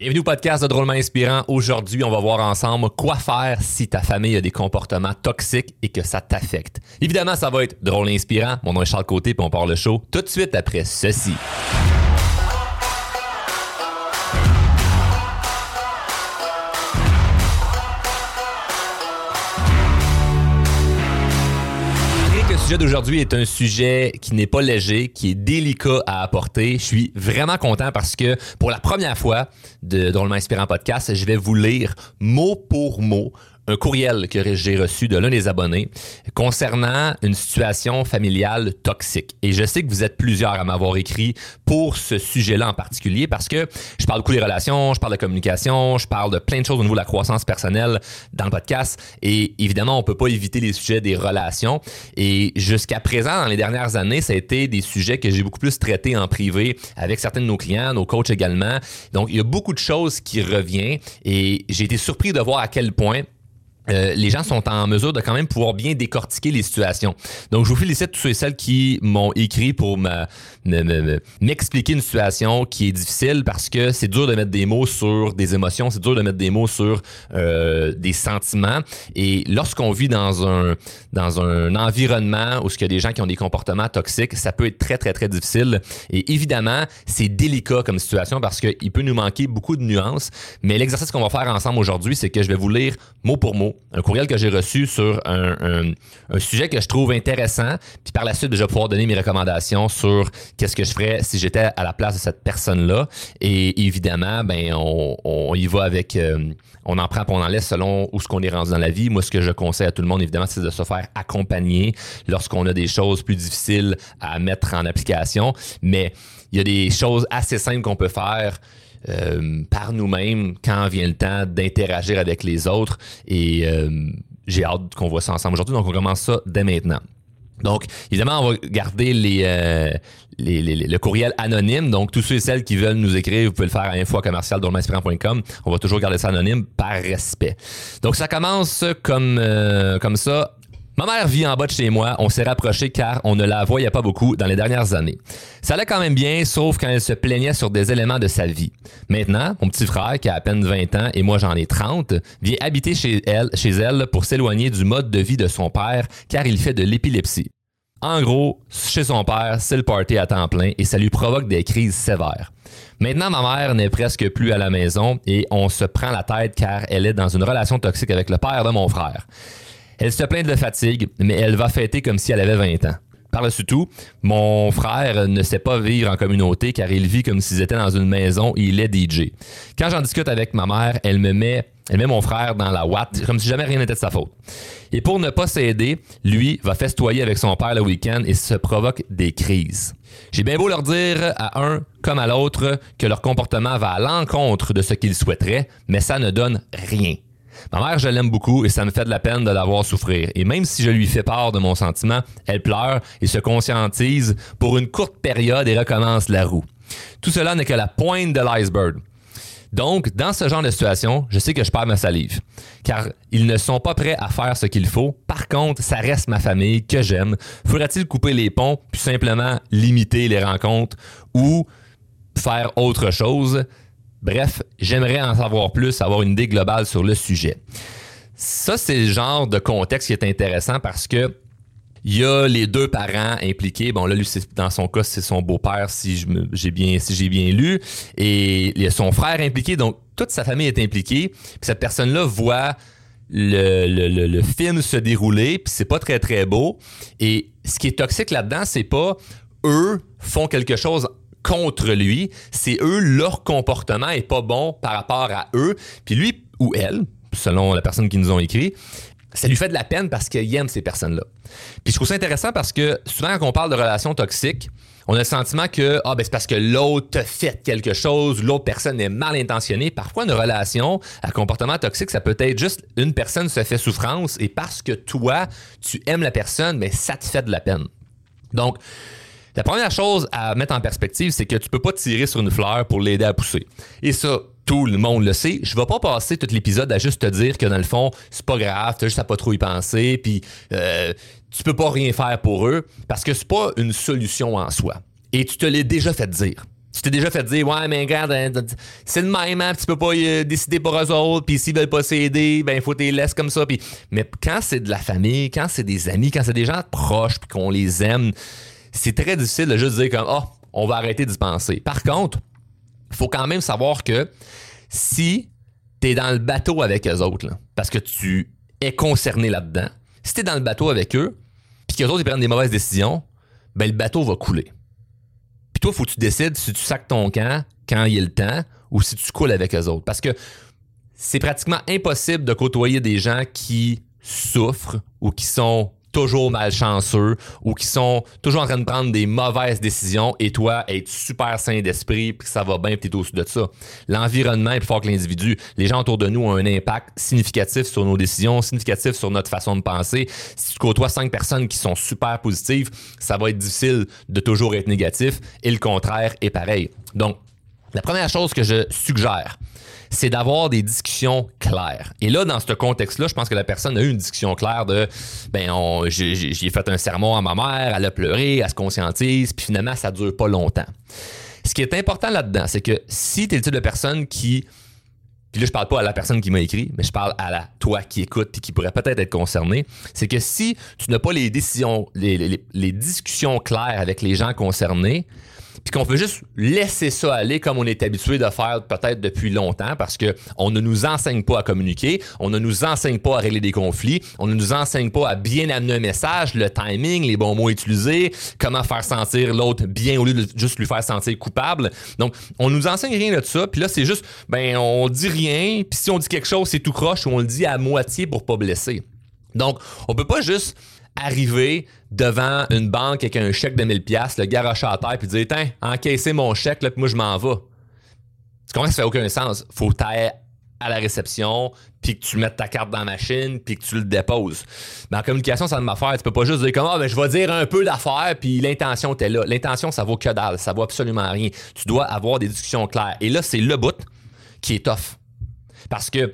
Bienvenue au podcast de Drôlement Inspirant. Aujourd'hui, on va voir ensemble quoi faire si ta famille a des comportements toxiques et que ça t'affecte. Évidemment, ça va être drôle et inspirant. Mon nom est Charles Côté, puis on part le show tout de suite après ceci. Sujet d'aujourd'hui est un sujet qui n'est pas léger, qui est délicat à apporter. Je suis vraiment content parce que pour la première fois de Drôlement Inspirant Podcast, je vais vous lire mot pour mot un courriel que j'ai reçu de l'un des abonnés concernant une situation familiale toxique. Et je sais que vous êtes plusieurs à m'avoir écrit pour ce sujet-là en particulier parce que je parle beaucoup des relations, je parle de communication, je parle de plein de choses au niveau de la croissance personnelle dans le podcast. Et évidemment, on peut pas éviter les sujets des relations. Et jusqu'à présent, dans les dernières années, ça a été des sujets que j'ai beaucoup plus traités en privé avec certains de nos clients, nos coachs également. Donc, il y a beaucoup de choses qui reviennent et j'ai été surpris de voir à quel point euh, les gens sont en mesure de quand même pouvoir bien décortiquer les situations. Donc, je vous félicite tous ceux et celles qui m'ont écrit pour m'expliquer une situation qui est difficile parce que c'est dur de mettre des mots sur des émotions, c'est dur de mettre des mots sur euh, des sentiments. Et lorsqu'on vit dans un dans un environnement où il y a des gens qui ont des comportements toxiques, ça peut être très très très difficile. Et évidemment, c'est délicat comme situation parce qu'il peut nous manquer beaucoup de nuances. Mais l'exercice qu'on va faire ensemble aujourd'hui, c'est que je vais vous lire mot pour mot un courriel que j'ai reçu sur un, sujet que je trouve intéressant. Puis par la suite, je vais pouvoir donner mes recommandations sur qu'est-ce que je ferais si j'étais à la place de cette personne-là. Et évidemment, ben on, y va avec, euh, on en prend, on en laisse selon où ce qu'on est rendu dans la vie. Moi, ce que je conseille à tout le monde, évidemment, c'est de se faire accompagner lorsqu'on a des choses plus difficiles à mettre en application. Mais il y a des choses assez simples qu'on peut faire euh, par nous-mêmes quand vient le temps d'interagir avec les autres. Et euh, j'ai hâte qu'on voit ça ensemble aujourd'hui. Donc, on commence ça dès maintenant. Donc, évidemment, on va garder les, euh, le courriel anonyme. Donc, tous ceux et celles qui veulent nous écrire, vous pouvez le faire à info.commercial.com. On va toujours garder ça anonyme par respect. Donc, ça commence comme, comme ça. Ma mère vit en bas de chez moi. On s'est rapproché car on ne la voyait pas beaucoup dans les dernières années. Ça allait quand même bien, sauf quand elle se plaignait sur des éléments de sa vie. Maintenant, mon petit frère, qui a à peine 20 ans et moi j'en ai 30, vient habiter chez elle, chez elle pour s'éloigner du mode de vie de son père car il fait de l'épilepsie. En gros, chez son père, c'est le party à temps plein et ça lui provoque des crises sévères. Maintenant, ma mère n'est presque plus à la maison et on se prend la tête car elle est dans une relation toxique avec le père de mon frère. Elle se plaint de fatigue, mais elle va fêter comme si elle avait 20 ans. Par-dessus tout, mon frère ne sait pas vivre en communauté car il vit comme s'ils étaient dans une maison et il est DJ. Quand j'en discute avec ma mère, elle me met, elle met mon frère dans la ouate comme si jamais rien n'était de sa faute. Et pour ne pas s'aider, lui va festoyer avec son père le week-end et se provoque des crises. J'ai bien beau leur dire à un comme à l'autre que leur comportement va à l'encontre de ce qu'ils souhaiteraient, mais ça ne donne rien. Ma mère, je l'aime beaucoup et ça me fait de la peine de la voir souffrir. Et même si je lui fais part de mon sentiment, elle pleure et se conscientise pour une courte période et recommence la roue. Tout cela n'est que la pointe de l'iceberg. Donc, dans ce genre de situation, je sais que je perds ma salive, car ils ne sont pas prêts à faire ce qu'il faut. Par contre, ça reste ma famille que j'aime. Faudrait-il couper les ponts, puis simplement limiter les rencontres ou faire autre chose? Bref, j'aimerais en savoir plus, avoir une idée globale sur le sujet. Ça, c'est le genre de contexte qui est intéressant parce que il y a les deux parents impliqués. Bon, là, lui, dans son cas, c'est son beau-père, si j'ai bien, lu. Et il y a son frère impliqué. Donc, toute sa famille est impliquée. Puis cette personne-là voit le, le, le, film se dérouler, puis c'est pas très, très beau. Et ce qui est toxique là-dedans, c'est pas eux font quelque chose contre lui, c'est eux, leur comportement est pas bon par rapport à eux. Puis lui ou elle, selon la personne qui nous ont écrit, ça lui fait de la peine parce qu'il aime ces personnes-là. Puis je trouve ça intéressant parce que souvent quand on parle de relations toxiques, on a le sentiment que ah ben c'est parce que l'autre fait quelque chose, l'autre personne est mal intentionnée. Parfois une relation à comportement toxique, ça peut être juste une personne se fait souffrance et parce que toi tu aimes la personne, mais ça te fait de la peine. Donc la première chose à mettre en perspective, c'est que tu peux pas tirer sur une fleur pour l'aider à pousser. Et ça, tout le monde le sait. Je vais pas passer tout l'épisode à juste te dire que dans le fond, c'est pas grave, tu juste à pas trop y penser, puis euh, tu peux pas rien faire pour eux parce que c'est pas une solution en soi. Et tu te l'es déjà fait dire. tu t'es déjà fait dire ouais mais regarde hein, c'est le même hein, tu peux pas euh, décider pour eux autres puis s'ils veulent pas s'aider ben faut les laisser comme ça mais quand c'est de la famille quand c'est des amis quand c'est des gens proches puis qu'on les aime c'est très difficile de juste dire comme oh on va arrêter d'y penser par contre il faut quand même savoir que si tu es dans le bateau avec eux autres parce que tu es concerné là-dedans si tu es dans le bateau avec eux puis qu'eux autres ils prennent des mauvaises décisions ben le bateau va couler puis toi, faut que tu décides si tu sacs ton camp quand il y a le temps ou si tu coules avec eux autres. Parce que c'est pratiquement impossible de côtoyer des gens qui souffrent ou qui sont toujours malchanceux ou qui sont toujours en train de prendre des mauvaises décisions et toi, être super sain d'esprit puis ça va bien puis t'es au-dessus de ça. L'environnement est plus fort que l'individu. Les gens autour de nous ont un impact significatif sur nos décisions, significatif sur notre façon de penser. Si tu côtoies cinq personnes qui sont super positives, ça va être difficile de toujours être négatif et le contraire est pareil. Donc, la première chose que je suggère, c'est d'avoir des discussions claires. Et là, dans ce contexte-là, je pense que la personne a eu une discussion claire de ben, j'ai fait un sermon à ma mère, elle a pleuré, elle se conscientise, puis finalement, ça dure pas longtemps. Ce qui est important là-dedans, c'est que si tu es le type de personne qui puis là, je parle pas à la personne qui m'a écrit, mais je parle à la toi qui écoute et qui pourrait peut-être être concerné. C'est que si tu n'as pas les décisions, les, discussions claires avec les gens concernés, puis qu'on peut juste laisser ça aller comme on est habitué de faire peut-être depuis longtemps parce que on ne nous enseigne pas à communiquer, on ne nous enseigne pas à régler des conflits, on ne nous enseigne pas à bien amener un message, le timing, les bons mots utilisés, comment faire sentir l'autre bien au lieu de juste lui faire sentir coupable. Donc, on nous enseigne rien de ça, puis là c'est juste ben on dit rien, puis si on dit quelque chose, c'est tout croche ou on le dit à moitié pour pas blesser. Donc, on peut pas juste arriver devant une banque avec un chèque de 1000 pièces, le garocher à terre puis dire "Tiens, encaissez mon chèque là, puis moi je m'en vais." Tu comprends ça fait aucun sens? Faut t'aller à la réception, puis que tu mettes ta carte dans la machine, puis que tu le déposes. Dans la communication, ça ne faire. Tu peux pas juste dire comme ah ben je vais dire un peu d'affaires, puis l'intention t'es là. L'intention, ça vaut que dalle, ça vaut absolument rien. Tu dois avoir des discussions claires. Et là, c'est le bout qui est tough. Parce que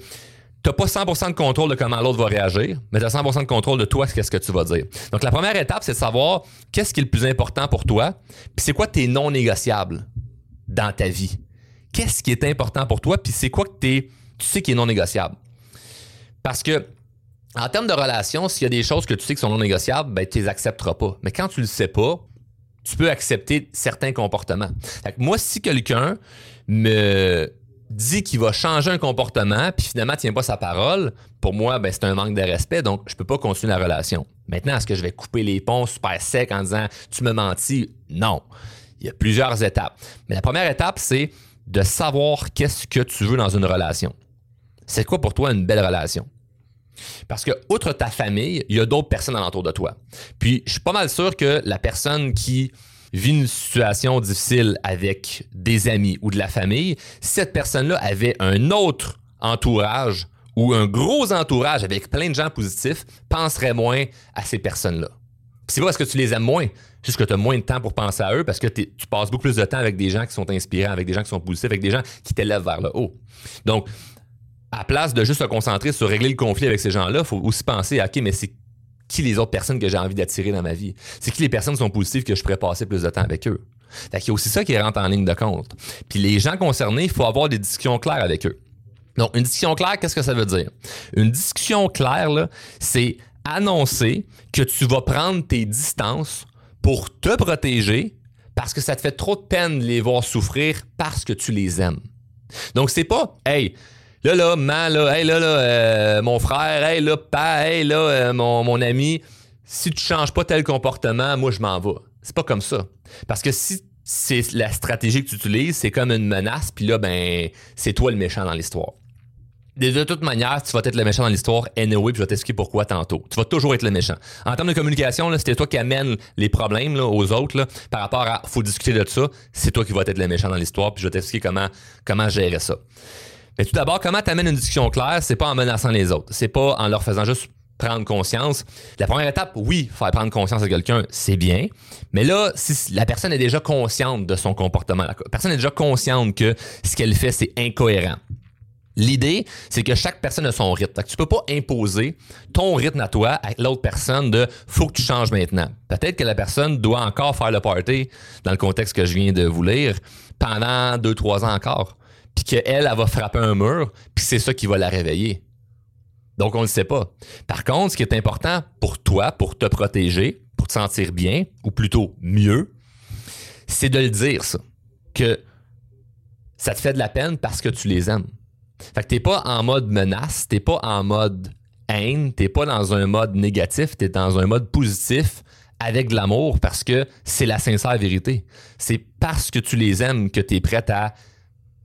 tu n'as pas 100% de contrôle de comment l'autre va réagir, mais tu as 100% de contrôle de toi, qu'est-ce que tu vas dire. Donc, la première étape, c'est de savoir qu'est-ce qui est le plus important pour toi, puis c'est quoi tes non négociables dans ta vie. Qu'est-ce qui est important pour toi, puis c'est quoi que tu sais qui est non négociable. Parce que, en termes de relation, s'il y a des choses que tu sais qui sont non négociables, ben, tu les accepteras pas. Mais quand tu le sais pas, tu peux accepter certains comportements. moi, si quelqu'un me dit qu'il va changer un comportement, puis finalement tient pas sa parole, pour moi, ben, c'est un manque de respect, donc je peux pas continuer la relation. Maintenant, est-ce que je vais couper les ponts super secs en disant tu me mentis? Non. Il y a plusieurs étapes. Mais la première étape, c'est de savoir qu'est-ce que tu veux dans une relation. C'est quoi pour toi une belle relation? Parce que, outre ta famille, il y a d'autres personnes alentour de toi. Puis, je suis pas mal sûr que la personne qui vit une situation difficile avec des amis ou de la famille, cette personne-là avait un autre entourage ou un gros entourage avec plein de gens positifs, penserait moins à ces personnes-là. C'est pas parce que tu les aimes moins, juste que tu as moins de temps pour penser à eux parce que tu passes beaucoup plus de temps avec des gens qui sont inspirants, avec des gens qui sont positifs, avec des gens qui t'élèvent vers le haut. Donc, à place de juste se concentrer sur régler le conflit avec ces gens-là, il faut aussi penser à OK, mais c'est qui les autres personnes que j'ai envie d'attirer dans ma vie? C'est qui les personnes qui sont positives que je pourrais passer plus de temps avec eux? Fait qu'il y a aussi ça qui rentre en ligne de compte. Puis les gens concernés, il faut avoir des discussions claires avec eux. Donc, une discussion claire, qu'est-ce que ça veut dire? Une discussion claire, là, c'est annoncer que tu vas prendre tes distances pour te protéger parce que ça te fait trop de peine de les voir souffrir parce que tu les aimes. Donc, c'est pas, hey, Là, là, man, là, hey, là, là, euh, mon frère, hey, là, pa, hey, là, euh, mon, mon ami, si tu changes pas tel comportement, moi, je m'en vais. C'est pas comme ça. Parce que si c'est la stratégie que tu utilises, c'est comme une menace, puis là, ben, c'est toi le méchant dans l'histoire. De toute manière, tu vas être le méchant dans l'histoire anyway, puis je vais t'expliquer pourquoi tantôt. Tu vas toujours être le méchant. En termes de communication, c'était toi qui amène les problèmes aux autres par rapport à faut discuter de ça, c'est toi qui vas être le méchant dans l'histoire, puis je vais t'expliquer comment, comment gérer ça. Mais tout d'abord, comment tu amènes une discussion claire? C'est pas en menaçant les autres. C'est pas en leur faisant juste prendre conscience. La première étape, oui, faire prendre conscience à quelqu'un, c'est bien. Mais là, si la personne est déjà consciente de son comportement, la personne est déjà consciente que ce qu'elle fait, c'est incohérent. L'idée, c'est que chaque personne a son rythme. Que tu peux pas imposer ton rythme à toi à l'autre personne de faut que tu changes maintenant. Peut-être que la personne doit encore faire le party dans le contexte que je viens de vous lire pendant deux, trois ans encore. Puis qu'elle, elle va frapper un mur, puis c'est ça qui va la réveiller. Donc, on ne le sait pas. Par contre, ce qui est important pour toi, pour te protéger, pour te sentir bien, ou plutôt mieux, c'est de le dire, ça. Que ça te fait de la peine parce que tu les aimes. Fait que t'es pas en mode menace, t'es pas en mode haine, t'es pas dans un mode négatif, t'es dans un mode positif avec de l'amour parce que c'est la sincère vérité. C'est parce que tu les aimes que tu es prête à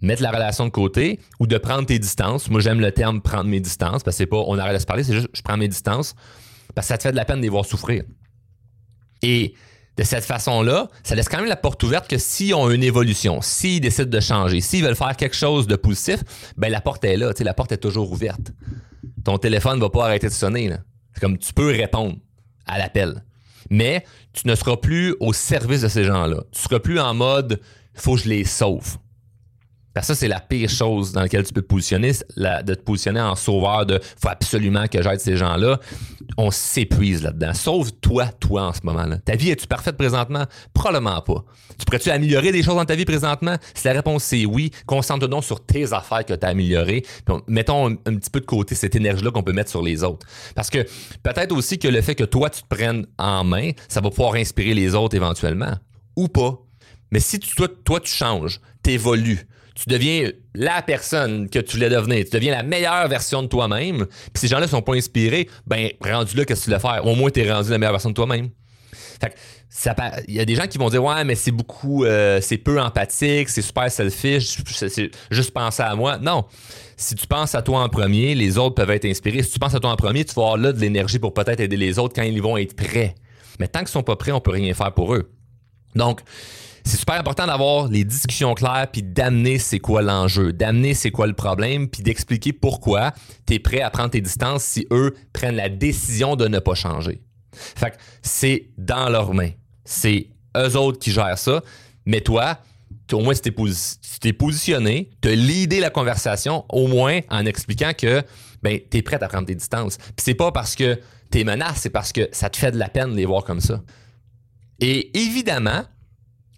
mettre la relation de côté ou de prendre tes distances. Moi, j'aime le terme prendre mes distances parce que c'est pas on arrête de se parler, c'est juste je prends mes distances parce que ça te fait de la peine de les voir souffrir. Et de cette façon-là, ça laisse quand même la porte ouverte que s'ils ont une évolution, s'ils décident de changer, s'ils veulent faire quelque chose de positif, ben la porte est là, la porte est toujours ouverte. Ton téléphone ne va pas arrêter de sonner. C'est comme tu peux répondre à l'appel. Mais tu ne seras plus au service de ces gens-là. Tu seras plus en mode faut que je les sauve. Parce que ça, c'est la pire chose dans laquelle tu peux te positionner, de te positionner en sauveur de faut absolument que j'aide ces gens-là. On s'épuise là-dedans. Sauve-toi, toi, en ce moment-là. Ta vie, est tu parfaite présentement? Probablement pas. Tu pourrais-tu améliorer des choses dans ta vie présentement? Si la réponse c'est oui, concentre-toi donc sur tes affaires que tu as améliorées. mettons un, petit peu de côté cette énergie-là qu'on peut mettre sur les autres. Parce que peut-être aussi que le fait que toi, tu te prennes en main, ça va pouvoir inspirer les autres éventuellement. Ou pas. Mais si toi, toi, tu changes, tu évolues, tu deviens la personne que tu voulais devenir. Tu deviens la meilleure version de toi-même. Puis ces gens-là sont pas inspirés, ben rendu là, qu'est-ce que tu voulais faire? Au moins, tu es rendu la meilleure version de toi-même. Fait il y a des gens qui vont dire ouais mais c'est beaucoup euh, c'est peu empathique c'est super selfish c'est juste penser à moi non si tu penses à toi en premier les autres peuvent être inspirés si tu penses à toi en premier tu vas avoir là de l'énergie pour peut-être aider les autres quand ils vont être prêts mais tant qu'ils sont pas prêts on peut rien faire pour eux donc c'est super important d'avoir les discussions claires puis d'amener c'est quoi l'enjeu, d'amener c'est quoi le problème puis d'expliquer pourquoi tu es prêt à prendre tes distances si eux prennent la décision de ne pas changer. Fait que c'est dans leurs mains. C'est eux autres qui gèrent ça, mais toi, au moins, si t'es, positionné, te leader la conversation, au moins en expliquant que ben, tu es prêt à prendre tes distances. Puis c'est pas parce que tu es c'est parce que ça te fait de la peine de les voir comme ça. Et évidemment,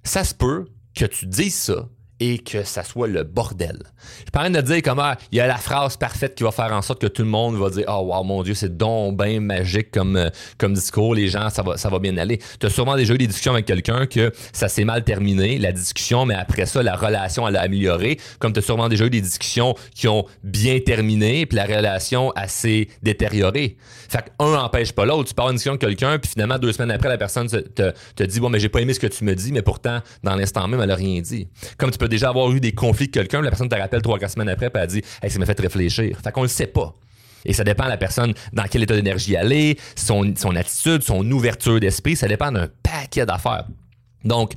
ça se peut que tu dises ça et que ça soit le bordel. Je parle de dire comment il y a la phrase parfaite qui va faire en sorte que tout le monde va dire oh wow mon dieu c'est donc bien magique comme euh, comme discours les gens ça va ça va bien aller. Tu as sûrement déjà eu des discussions avec quelqu'un que ça s'est mal terminé la discussion mais après ça la relation elle a amélioré comme tu as sûrement déjà eu des discussions qui ont bien terminé puis la relation s'est détériorée. Fait qu'un empêche pas l'autre. Tu parles une discussion avec quelqu'un puis finalement deux semaines après la personne te, te, dit bon mais j'ai pas aimé ce que tu me dis mais pourtant dans l'instant même elle a rien dit. Comme tu peux déjà avoir eu des conflits avec quelqu'un, la personne te rappelle trois, quatre semaines après, et elle dit Hey, ça m'a fait réfléchir. Fait qu'on le sait pas. Et ça dépend de la personne dans quel état d'énergie elle est, son, son attitude, son ouverture d'esprit. Ça dépend d'un paquet d'affaires. Donc,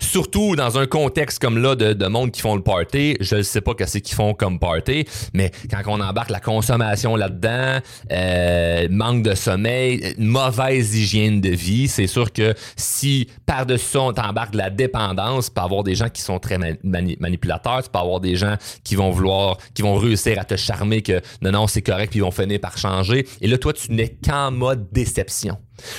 surtout dans un contexte comme là de, de monde qui font le party, je ne sais pas qu'est-ce qu'ils font comme party, mais quand on embarque la consommation là-dedans, euh, manque de sommeil, mauvaise hygiène de vie, c'est sûr que si par-dessus on t'embarque la dépendance, tu peux avoir des gens qui sont très manipulateurs, tu peux avoir des gens qui vont vouloir, qui vont réussir à te charmer que non, non, c'est correct, puis ils vont finir par changer. Et là, toi, tu n'es qu'en mode déception.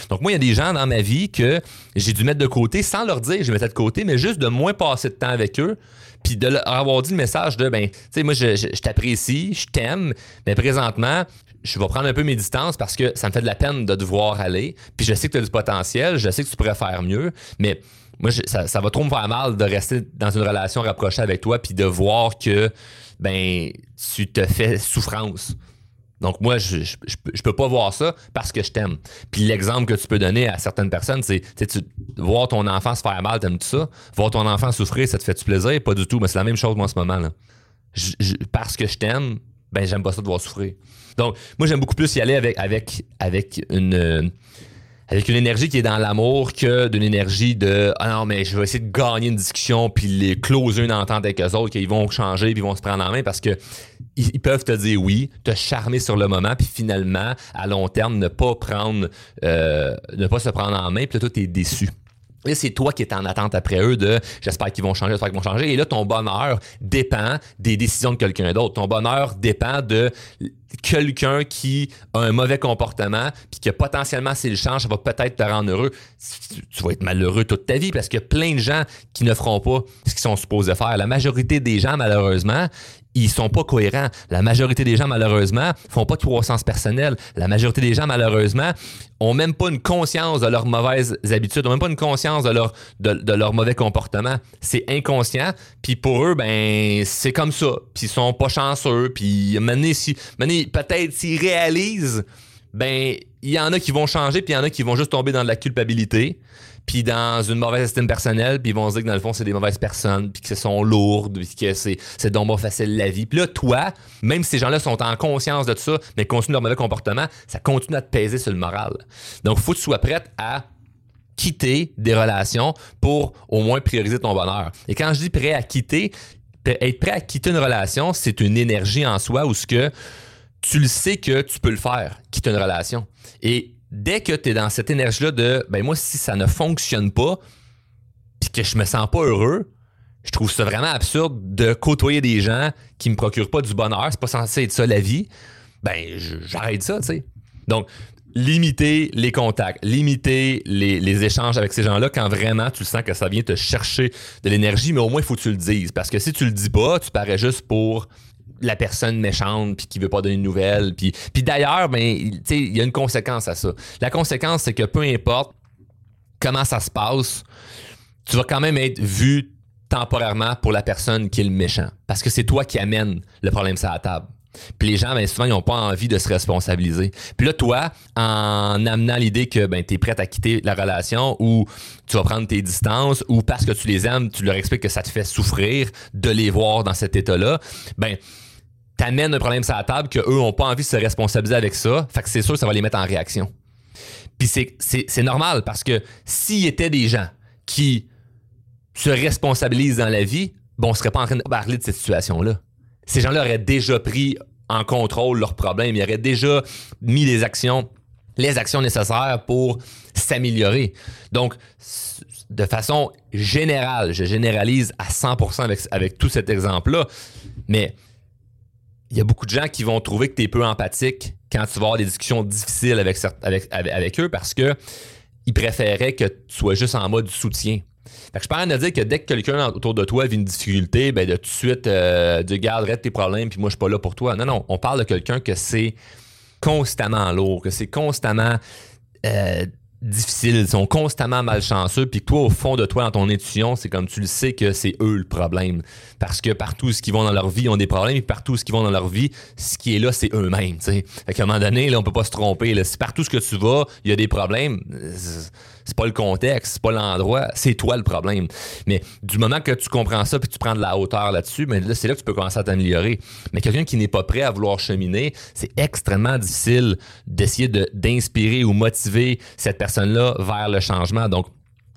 Donc, moi, il y a des gens dans ma vie que j'ai dû mettre de côté sans leur dire je mettais de côté, mais juste de moins passer de temps avec eux, puis de leur avoir dit le message de, ben, tu sais, moi, je, t'apprécie, je t'aime, mais présentement, je vais prendre un peu mes distances parce que ça me fait de la peine de devoir aller. Puis je sais que tu as du potentiel, je sais que tu pourrais faire mieux, mais moi, ça, ça, va trop me faire mal de rester dans une relation rapprochée avec toi puis de voir que, ben, tu te fais souffrance. Donc moi, je, je, peux pas voir ça parce que je t'aime. Puis l'exemple que tu peux donner à certaines personnes, c'est tu, voir ton enfant se faire mal, t'aimes-tu ça? Voir ton enfant souffrir, ça te fait du plaisir? Pas du tout, mais c'est la même chose moi en ce moment. Là. parce que je t'aime, ben j'aime pas ça de voir souffrir. Donc moi, j'aime beaucoup plus y aller avec, avec, avec une avec une énergie qui est dans l'amour que d'une énergie de ah non mais je vais essayer de gagner une discussion puis les closer une entente avec eux autres qu'ils vont changer puis ils vont se prendre en main parce que ils, peuvent te dire oui, te charmer sur le moment puis finalement à long terme ne pas prendre euh, ne pas se prendre en main puis là toi t'es déçu. Là, c'est toi qui es en attente après eux de j'espère qu'ils vont changer, j'espère qu'ils vont changer. Et là, ton bonheur dépend des décisions de quelqu'un d'autre. Ton bonheur dépend de quelqu'un qui a un mauvais comportement, puis que potentiellement, s'il change, ça va peut-être te rendre heureux. Tu, vas être malheureux toute ta vie parce qu'il y a plein de gens qui ne feront pas ce qu'ils sont supposés faire. La majorité des gens, malheureusement, ils sont pas cohérents. La majorité des gens, malheureusement, font pas de croissance personnelle. La majorité des gens, malheureusement, ont même pas une conscience de leurs mauvaises habitudes, ont même pas une conscience de leur, de, leur mauvais comportement. C'est inconscient. Puis pour eux, ben, c'est comme ça. Puis ils sont pas chanceux. Puis si, peut-être s'ils réalisent, ben, il y en a qui vont changer, puis il y en a qui vont juste tomber dans de la culpabilité puis dans une mauvaise estime personnelle, puis ils vont se dire que dans le fond, c'est des mauvaises personnes, puis que ce sont lourdes, puis que c'est, c'est donc pas facile la vie. Puis là, toi, même si ces gens-là sont en conscience de tout ça, mais continuent leur mauvais comportement, ça continue à te peser sur le moral. Donc, faut que tu sois prête à quitter des relations pour au moins prioriser ton bonheur. Et quand je dis prêt à quitter, être prêt à quitter une relation, c'est une énergie en soi où ce que tu le sais que tu peux le faire, quitter une relation. Et dès que tu es dans cette énergie-là de ben moi, si ça ne fonctionne pas, puis que je me sens pas heureux, je trouve ça vraiment absurde de côtoyer des gens qui me procurent pas du bonheur. C'est pas censé être ça la vie. Ben, j'arrête ça, tu sais. Donc, limiter les contacts, limiter les, échanges avec ces gens-là quand vraiment tu sens que ça vient te chercher de l'énergie, mais au moins il faut que tu le dises. Parce que si tu le dis pas, tu parais juste pour la personne méchante puis qui veut pas donner de nouvelles. Puis, puis d'ailleurs, ben, il y a une conséquence à ça. La conséquence, c'est que peu importe comment ça se passe, tu vas quand même être vu temporairement pour la personne qui est le méchant. Parce que c'est toi qui amène le problème sur la table. Puis les gens, ben, souvent, ils n'ont pas envie de se responsabiliser. Puis là, toi, en amenant l'idée que ben, tu es prête à quitter la relation ou tu vas prendre tes distances ou parce que tu les aimes, tu leur expliques que ça te fait souffrir de les voir dans cet état-là, ben t'amènes un problème sur la table qu'eux n'ont pas envie de se responsabiliser avec ça. Fait que c'est sûr que ça va les mettre en réaction. Puis c'est normal parce que s'il y était des gens qui se responsabilisent dans la vie, bon, on serait pas en train de parler de cette situation-là. Ces gens-là auraient déjà pris en contrôle leurs problèmes. Ils auraient déjà mis les actions, les actions nécessaires pour s'améliorer. Donc, de façon générale, je généralise à 100% avec, avec tout cet exemple-là, mais il y a beaucoup de gens qui vont trouver que tu es peu empathique quand tu vas avoir des discussions difficiles avec, avec, avec, eux parce que ils préféraient que tu sois juste en mode soutien. Fait que je parle de dire que dès que quelqu'un autour de toi vit une difficulté, ben de tout de suite, euh, de tes problèmes, puis moi je suis pas là pour toi. Non, non, on parle de quelqu'un que c'est constamment lourd, que c'est constamment euh, difficiles, ils sont constamment malchanceux, puis toi, au fond de toi, dans ton intuition, c'est comme tu le sais que c'est eux le problème. Parce que partout ce qui vont dans leur vie, ils ont des problèmes, et partout ce qui vont dans leur vie, ce qui est là, c'est eux-mêmes. Fait qu'à un moment donné, là, on peut pas se tromper. Là. Si partout ce que tu vas, il y a des problèmes, c'est pas le contexte, c'est pas l'endroit, c'est toi le problème. Mais du moment que tu comprends ça puis tu prends de la hauteur là-dessus, mais ben là, c'est là que tu peux commencer à t'améliorer. Mais quelqu'un qui n'est pas prêt à vouloir cheminer, c'est extrêmement difficile d'essayer d'inspirer ou motiver cette personne-là vers le changement. Donc,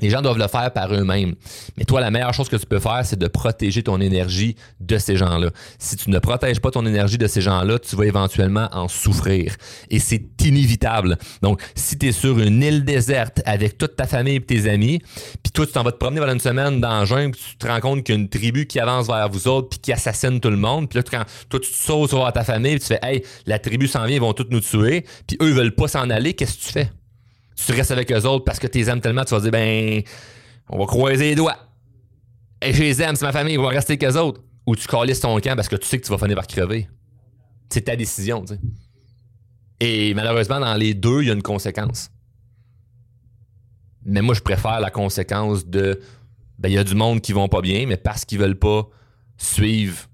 les gens doivent le faire par eux-mêmes. Mais toi, la meilleure chose que tu peux faire, c'est de protéger ton énergie de ces gens-là. Si tu ne protèges pas ton énergie de ces gens-là, tu vas éventuellement en souffrir. Et c'est inévitable. Donc, si tu es sur une île déserte avec toute ta famille et tes amis, puis toi, tu t'en vas te promener pendant une semaine dans le jungle, tu te rends compte qu'il y a une tribu qui avance vers vous autres, puis qui assassine tout le monde, puis là, quand toi, tu te sautes voir ta famille, puis tu fais « Hey, la tribu s'en vient, ils vont tous nous tuer », puis eux, ils veulent pas s'en aller, qu'est-ce que tu fais? Tu restes avec eux autres parce que tu les aimes tellement, tu vas dire, ben, on va croiser les doigts. Et je les aime, c'est ma famille, ils vont rester avec eux autres. Ou tu calisses ton camp parce que tu sais que tu vas finir par crever. C'est ta décision, tu sais. Et malheureusement, dans les deux, il y a une conséquence. Mais moi, je préfère la conséquence de, ben, il y a du monde qui vont pas bien, mais parce qu'ils veulent pas suivre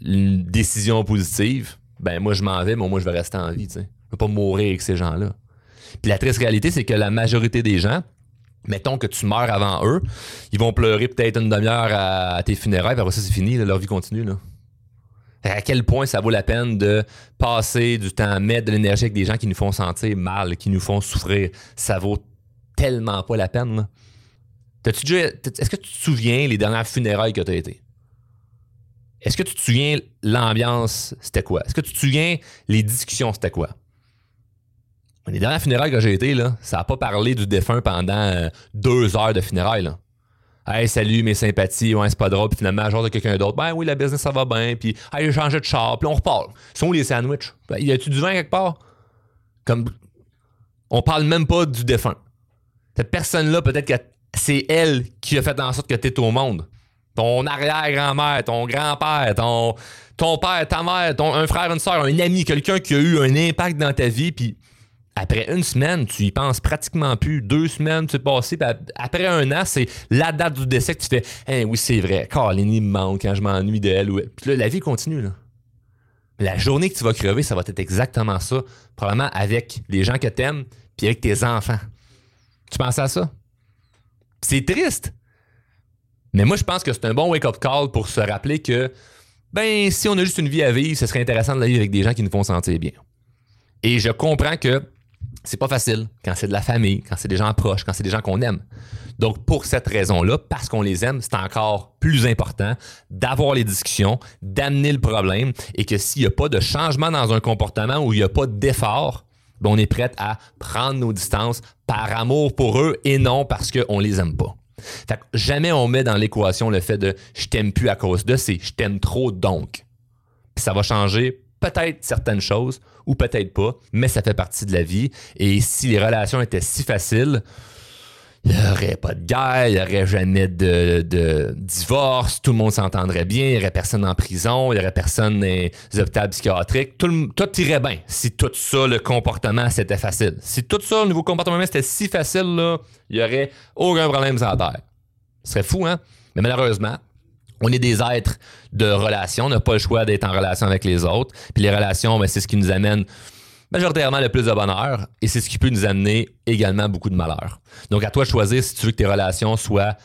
une décision positive, ben, moi, je m'en vais, mais moi, je vais rester en vie, tu sais. Je veux pas mourir avec ces gens-là. Puis la triste réalité, c'est que la majorité des gens, mettons que tu meurs avant eux, ils vont pleurer peut-être une demi-heure à, tes funérailles, puis après ça, c'est fini, leur vie continue. À quel point ça vaut la peine de passer du temps à mettre de l'énergie avec des gens qui nous font sentir mal, qui nous font souffrir? Ça vaut tellement pas la peine. est-ce que tu te souviens les dernières funérailles que tu as été? Est-ce que tu te souviens l'ambiance, c'était quoi? Est-ce que tu te souviens les discussions, c'était quoi? Les dernières funérailles que j'ai été, là, ça n'a pas parlé du défunt pendant euh, deux heures de funérailles. Hey, salut, mes sympathies, ouais, c'est pas drôle. Puis finalement, genre de quelqu'un d'autre, ben oui, la business, ça va bien. Puis, hey, j'ai changé de char, puis on repart. Sont les sandwichs? Ben, y a-tu du vin quelque part? Comme, on parle même pas du défunt. Cette personne-là, peut-être que c'est elle qui a fait en sorte que tu es au monde. Ton arrière-grand-mère, ton grand-père, ton, ton père, ta mère, ton, un frère, une soeur, un ami, quelqu'un qui a eu un impact dans ta vie, puis après une semaine, tu y penses pratiquement plus. Deux semaines, tu es passé. après un an, c'est la date du décès que tu fais. Hein, oui, c'est vrai. Caroline, il me manque quand je m'ennuie d'elle. Puis là, la vie continue. Là. La journée que tu vas crever, ça va être exactement ça. Probablement avec les gens que tu aimes, puis avec tes enfants. Tu penses à ça? C'est triste. Mais moi, je pense que c'est un bon wake-up call pour se rappeler que, ben, si on a juste une vie à vivre, ce serait intéressant de la vivre avec des gens qui nous font sentir bien. Et je comprends que c'est pas facile quand c'est de la famille, quand c'est des gens proches, quand c'est des gens qu'on aime. Donc, pour cette raison-là, parce qu'on les aime, c'est encore plus important d'avoir les discussions, d'amener le problème et que s'il n'y a pas de changement dans un comportement ou il n'y a pas d'effort, ben, on est prêt à prendre nos distances par amour pour eux et non parce qu'on les aime pas. Fait jamais on met dans l'équation le fait de je t'aime plus à cause de, c'est je t'aime trop donc. ça va changer peut-être certaines choses ou peut-être pas, mais ça fait partie de la vie. Et si les relations étaient si faciles, il n'y aurait pas de guerre, il n'y aurait jamais de, divorce, tout le monde s'entendrait bien, il n'y aurait personne en prison, il n'y aurait personne dans les hôpitaux psychiatriques. Tout, tout irait bien si tout ça, le comportement, c'était facile. Si tout ça, le nouveau comportement, c'était si facile, il n'y aurait aucun problème Terre. Ce serait fou, hein? Mais malheureusement, on est des êtres de relation, on n'a pas le choix d'être en relation avec les autres. Puis les relations, ben, c'est ce qui nous amène majoritairement le plus de bonheur et c'est ce qui peut nous amener également beaucoup de malheur. Donc à toi de choisir si tu veux que tes relations soient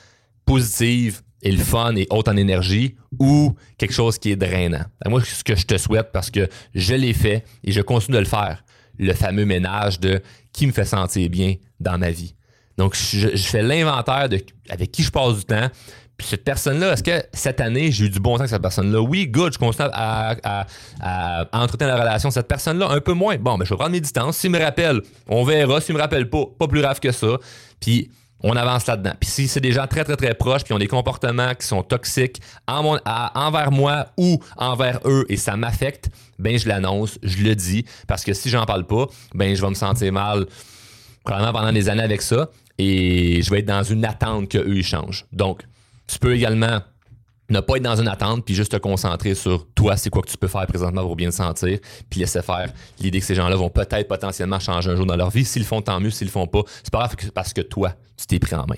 positives et le fun et haute en énergie ou quelque chose qui est drainant. moi, ce que je te souhaite parce que je l'ai fait et je continue de le faire, le fameux ménage de qui me fait sentir bien dans ma vie. Donc, je, fais l'inventaire avec qui je passe du temps, cette personne-là, est-ce que cette année, j'ai eu du bon temps avec cette personne-là? Oui, good, je constate à, entretenir la relation. Cette personne-là, un peu moins. Bon, ben, je vais prendre mes distances. S'il me rappelle, on verra. S'il me rappelle pas, pas plus grave que ça. Puis on avance là-dedans. Puis si c'est des gens très, très, très proches, puis ont des comportements qui sont toxiques envers moi ou envers eux, et ça m'affecte, ben je l'annonce, je le dis, parce que si j'en parle pas, ben je vais me sentir mal probablement pendant des années avec ça, et je vais être dans une attente qu'eux, ils changent. Donc, tu peux également ne pas être dans une attente, puis juste te concentrer sur toi, c'est quoi que tu peux faire présentement pour bien te sentir, puis laisser faire l'idée que ces gens-là vont peut-être potentiellement changer un jour dans leur vie. S'ils le font, tant mieux. S'ils le font pas, c'est pas grave parce que toi, tu t'es pris en main.